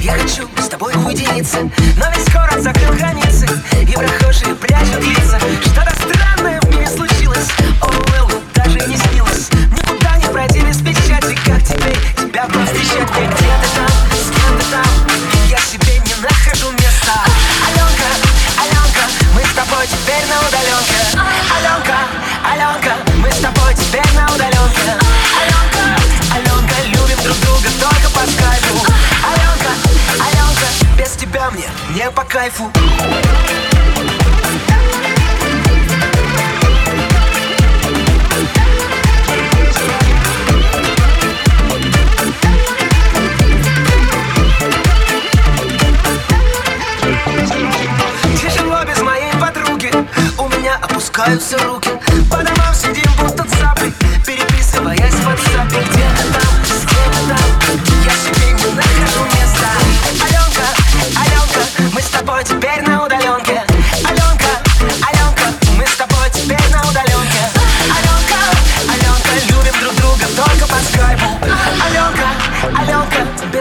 Я хочу с тобой уединиться. Но ведь скоро закрыл границы. мне по кайфу. Тяжело без моей подруги. У меня опускаются руки. По домам сидим будто цапли Переписываясь в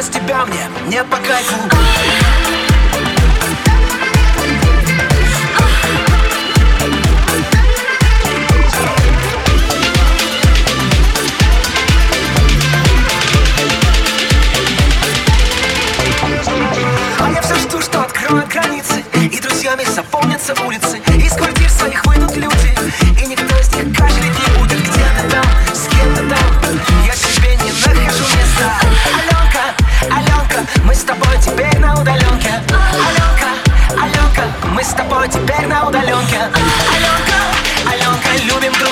без тебя мне не по кайфу. А я все жду, что открою, откроют мы с тобой теперь на удаленке. Аленка, Аленка, любим друг